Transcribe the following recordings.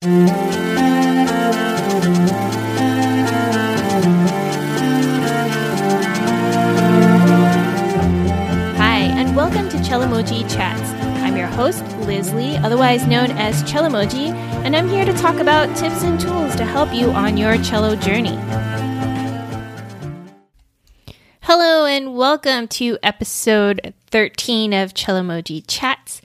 Hi, and welcome to Cellomoji Chats. I'm your host, Liz Lee, otherwise known as Cellomoji, and I'm here to talk about tips and tools to help you on your cello journey. Hello, and welcome to episode 13 of Cellomoji Chats.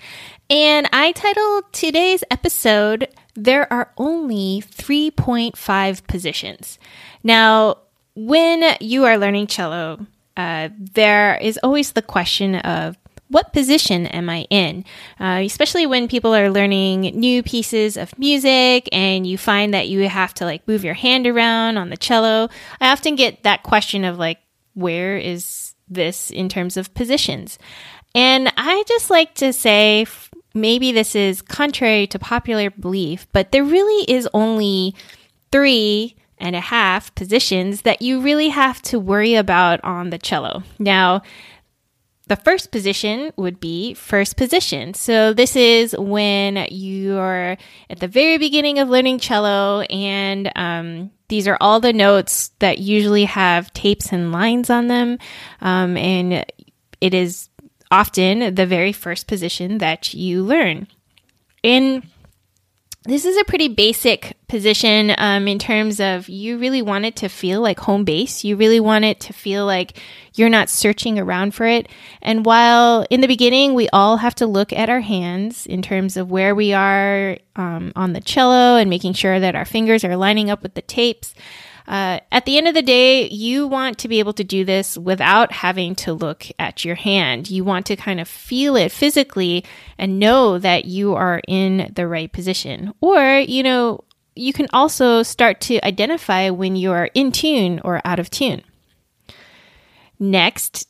And I titled today's episode, There Are Only 3.5 Positions. Now, when you are learning cello, uh, there is always the question of what position am I in? Uh, especially when people are learning new pieces of music and you find that you have to like move your hand around on the cello. I often get that question of like, where is this in terms of positions? And I just like to say, maybe this is contrary to popular belief, but there really is only three and a half positions that you really have to worry about on the cello. Now, the first position would be first position. So this is when you're at the very beginning of learning cello, and um, these are all the notes that usually have tapes and lines on them, um, and it is often the very first position that you learn. In this is a pretty basic position um, in terms of you really want it to feel like home base. You really want it to feel like you're not searching around for it. And while in the beginning we all have to look at our hands in terms of where we are um, on the cello and making sure that our fingers are lining up with the tapes, uh, at the end of the day, you want to be able to do this without having to look at your hand. You want to kind of feel it physically and know that you are in the right position. Or, you know, you can also start to identify when you are in tune or out of tune. Next,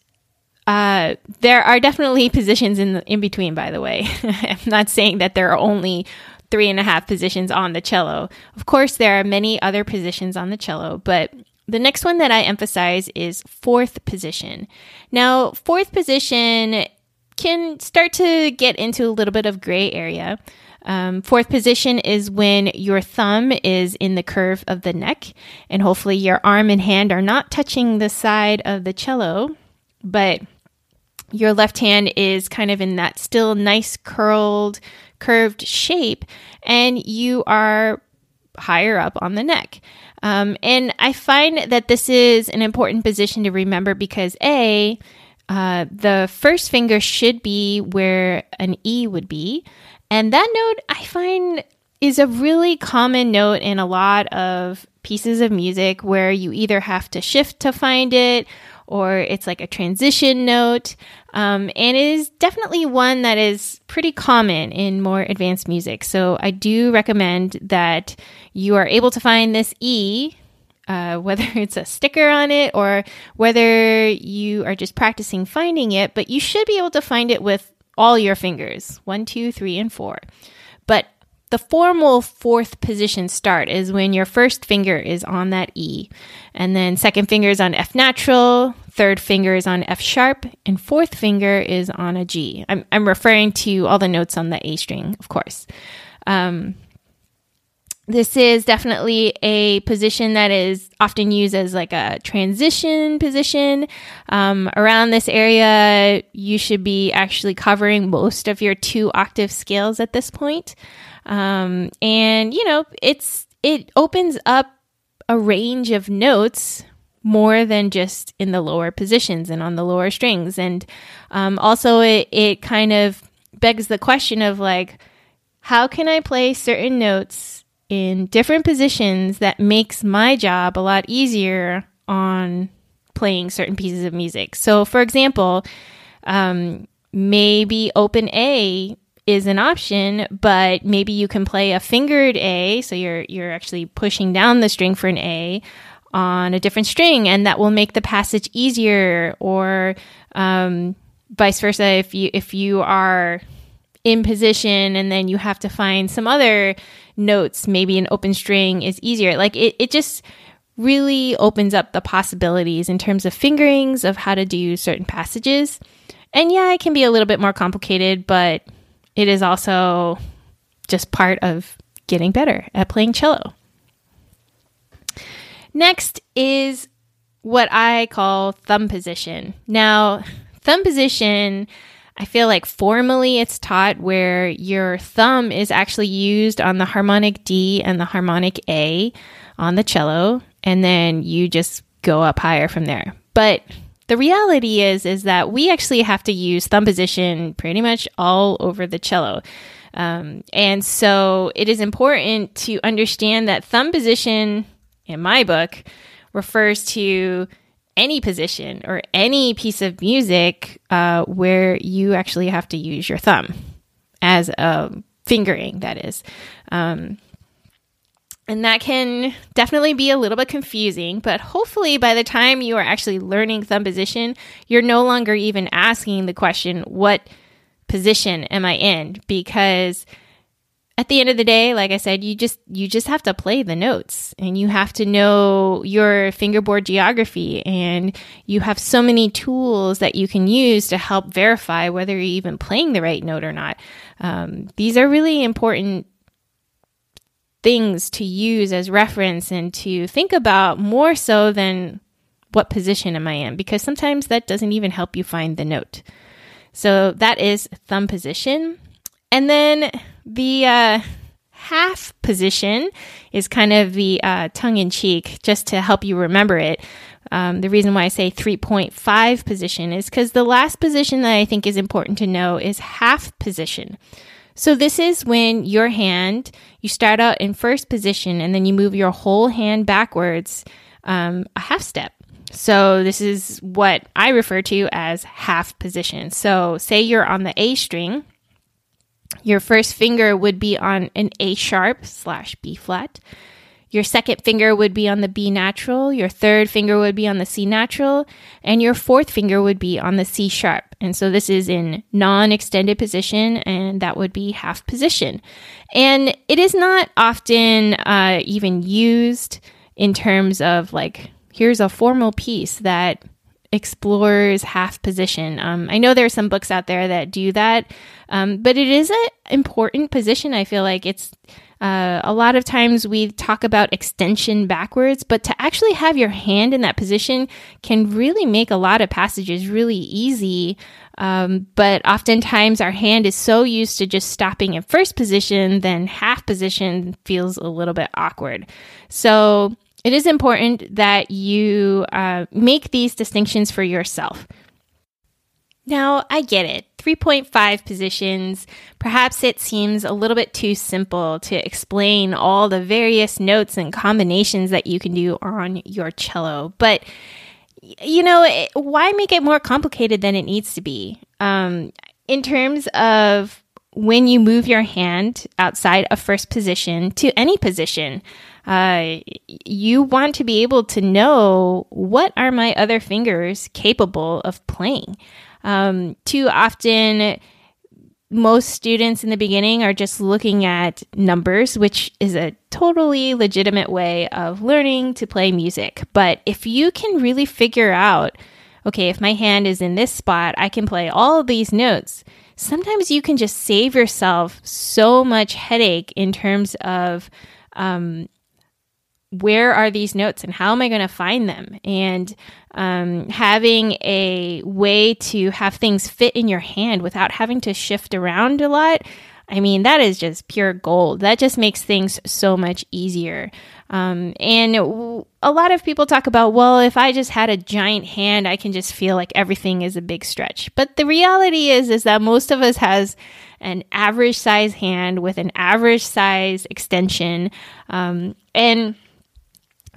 uh, there are definitely positions in the, in between. By the way, I'm not saying that there are only three and a half positions on the cello. Of course, there are many other positions on the cello, but the next one that I emphasize is fourth position. Now, fourth position can start to get into a little bit of gray area. Um, fourth position is when your thumb is in the curve of the neck, and hopefully your arm and hand are not touching the side of the cello, but your left hand is kind of in that still nice curled curved shape and you are higher up on the neck. Um, and I find that this is an important position to remember because A, uh, the first finger should be where an E would be. And that note I find is a really common note in a lot of pieces of music where you either have to shift to find it or it's like a transition note. Um, and it is definitely one that is pretty common in more advanced music. So I do recommend that you are able to find this E. Uh, whether it's a sticker on it or whether you are just practicing finding it, but you should be able to find it with all your fingers one, two, three, and four. But the formal fourth position start is when your first finger is on that E, and then second finger is on F natural, third finger is on F sharp, and fourth finger is on a G. I'm, I'm referring to all the notes on the A string, of course. Um, this is definitely a position that is often used as like a transition position. Um, around this area, you should be actually covering most of your two octave scales at this point. Um, and you know, it's it opens up a range of notes more than just in the lower positions and on the lower strings. And um, also, it, it kind of begs the question of like, how can I play certain notes in different positions that makes my job a lot easier on playing certain pieces of music? So, for example, um, maybe open A is an option, but maybe you can play a fingered A, so you're you're actually pushing down the string for an A on a different string, and that will make the passage easier. Or um, vice versa, if you if you are in position and then you have to find some other notes, maybe an open string is easier. Like it, it just really opens up the possibilities in terms of fingerings of how to do certain passages. And yeah, it can be a little bit more complicated, but it is also just part of getting better at playing cello. Next is what I call thumb position. Now, thumb position, I feel like formally it's taught where your thumb is actually used on the harmonic D and the harmonic A on the cello, and then you just go up higher from there. But the reality is is that we actually have to use thumb position pretty much all over the cello. Um, and so it is important to understand that thumb position in my book refers to any position or any piece of music uh, where you actually have to use your thumb as a fingering, that is. Um, and that can definitely be a little bit confusing, but hopefully by the time you are actually learning thumb position, you're no longer even asking the question, what position am I in? Because at the end of the day, like I said, you just you just have to play the notes and you have to know your fingerboard geography and you have so many tools that you can use to help verify whether you're even playing the right note or not. Um, these are really important things to use as reference and to think about more so than what position am I in because sometimes that doesn't even help you find the note. So that is thumb position. And then the uh, half position is kind of the uh, tongue in cheek, just to help you remember it. Um, the reason why I say 3.5 position is because the last position that I think is important to know is half position. So this is when your hand, you start out in first position and then you move your whole hand backwards um, a half step. So this is what I refer to as half position. So say you're on the A string your first finger would be on an A sharp slash B flat. Your second finger would be on the B natural. Your third finger would be on the C natural. And your fourth finger would be on the C sharp. And so this is in non extended position, and that would be half position. And it is not often uh, even used in terms of like, here's a formal piece that explores half position. Um, I know there are some books out there that do that, um, but it is an important position. I feel like it's uh, a lot of times we talk about extension backwards, but to actually have your hand in that position can really make a lot of passages really easy. Um, but oftentimes our hand is so used to just stopping in first position, then half position feels a little bit awkward. So it is important that you uh, make these distinctions for yourself. Now, I get it. 3.5 positions, perhaps it seems a little bit too simple to explain all the various notes and combinations that you can do on your cello. But, you know, why make it more complicated than it needs to be? Um, in terms of when you move your hand outside a first position to any position, uh, you want to be able to know what are my other fingers capable of playing. Um, too often, most students in the beginning are just looking at numbers, which is a totally legitimate way of learning to play music. But if you can really figure out, okay, if my hand is in this spot, I can play all of these notes. Sometimes you can just save yourself so much headache in terms of um, where are these notes and how am I going to find them? And um, having a way to have things fit in your hand without having to shift around a lot. I mean, that is just pure gold. That just makes things so much easier. Um, and a lot of people talk about, well, if I just had a giant hand, I can just feel like everything is a big stretch. But the reality is, is that most of us has an average size hand with an average size extension. Um, and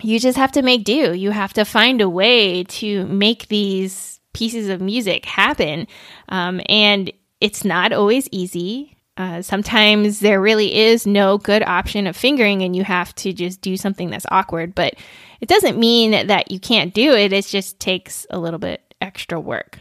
you just have to make do. You have to find a way to make these pieces of music happen. Um, and it's not always easy. Uh, sometimes there really is no good option of fingering, and you have to just do something that's awkward. But it doesn't mean that you can't do it, it just takes a little bit extra work.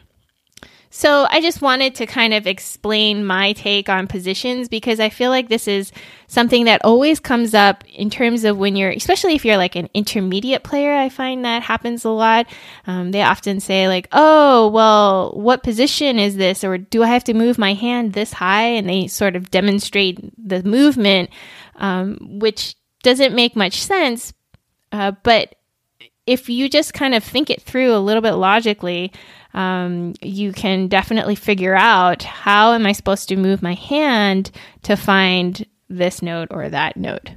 So I just wanted to kind of explain my take on positions because I feel like this is something that always comes up in terms of when you're, especially if you're like an intermediate player. I find that happens a lot. Um, they often say like, "Oh, well, what position is this?" or "Do I have to move my hand this high?" And they sort of demonstrate the movement, um, which doesn't make much sense. Uh, but if you just kind of think it through a little bit logically, um, you can definitely figure out how am I supposed to move my hand to find this note or that note.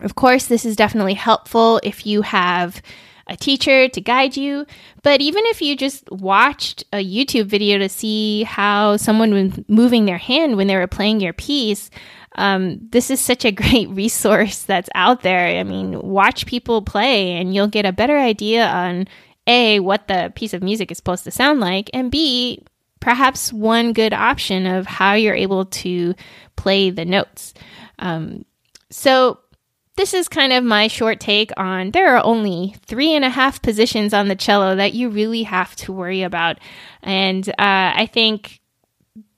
Of course, this is definitely helpful if you have a teacher to guide you. But even if you just watched a YouTube video to see how someone was moving their hand when they were playing your piece, um, this is such a great resource that's out there. I mean, watch people play and you'll get a better idea on A, what the piece of music is supposed to sound like, and B, perhaps one good option of how you're able to play the notes. Um, so, this is kind of my short take on there are only three and a half positions on the cello that you really have to worry about. And uh, I think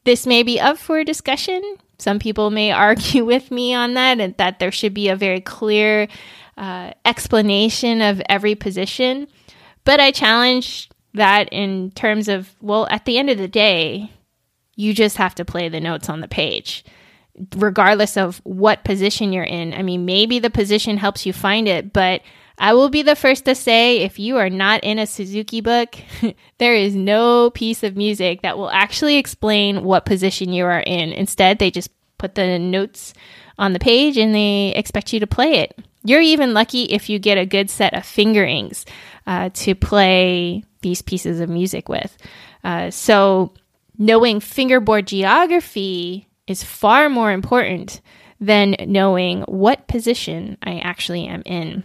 this may be up for discussion. Some people may argue with me on that and that there should be a very clear uh, explanation of every position. But I challenge that in terms of, well, at the end of the day, you just have to play the notes on the page regardless of what position you're in. I mean, maybe the position helps you find it, but I will be the first to say if you are not in a Suzuki book, there is no piece of music that will actually explain what position you are in. Instead, they just put the notes on the page and they expect you to play it. You're even lucky if you get a good set of fingerings uh, to play these pieces of music with. Uh, so, knowing fingerboard geography is far more important than knowing what position I actually am in.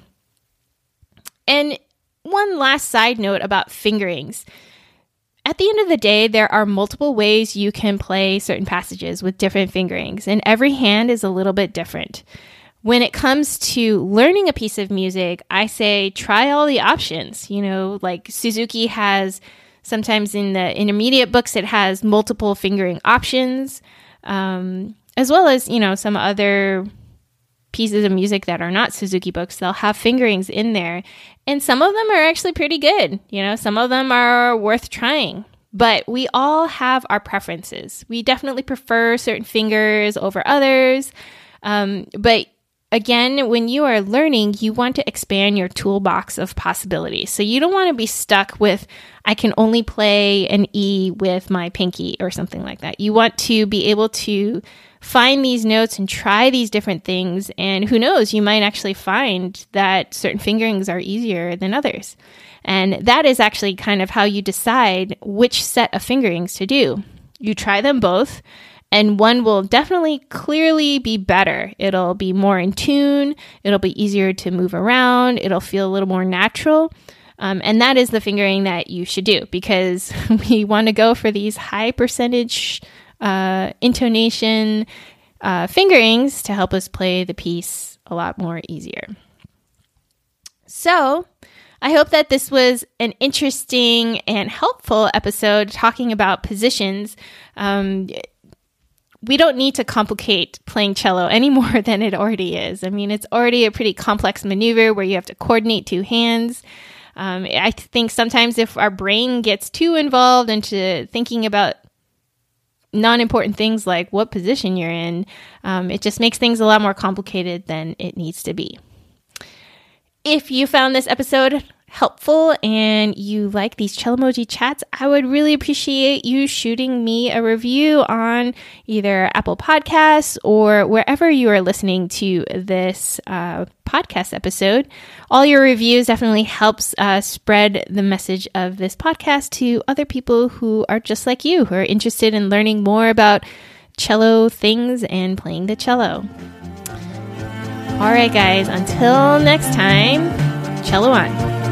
And one last side note about fingerings. At the end of the day, there are multiple ways you can play certain passages with different fingerings, and every hand is a little bit different. When it comes to learning a piece of music, I say try all the options. You know, like Suzuki has sometimes in the intermediate books, it has multiple fingering options um, as well as you know some other pieces of music that are not Suzuki books. They'll have fingerings in there, and some of them are actually pretty good. You know, some of them are worth trying. But we all have our preferences. We definitely prefer certain fingers over others. Um, but again, when you are learning, you want to expand your toolbox of possibilities. So you don't want to be stuck with, I can only play an E with my pinky or something like that. You want to be able to find these notes and try these different things. And who knows, you might actually find that certain fingerings are easier than others. And that is actually kind of how you decide which set of fingerings to do. You try them both and one will definitely clearly be better. It'll be more in tune, it'll be easier to move around, it'll feel a little more natural. Um, and that is the fingering that you should do because we want to go for these high percentage uh, intonation uh, fingerings to help us play the piece a lot more easier. So, I hope that this was an interesting and helpful episode talking about positions. Um, we don't need to complicate playing cello any more than it already is. I mean, it's already a pretty complex maneuver where you have to coordinate two hands. Um, I think sometimes if our brain gets too involved into thinking about non important things like what position you're in, um, it just makes things a lot more complicated than it needs to be. If you found this episode helpful and you like these Cellomoji chats, I would really appreciate you shooting me a review on either Apple Podcasts or wherever you are listening to this uh, podcast episode. All your reviews definitely helps uh, spread the message of this podcast to other people who are just like you, who are interested in learning more about cello things and playing the cello. All right, guys, until next time, cello on.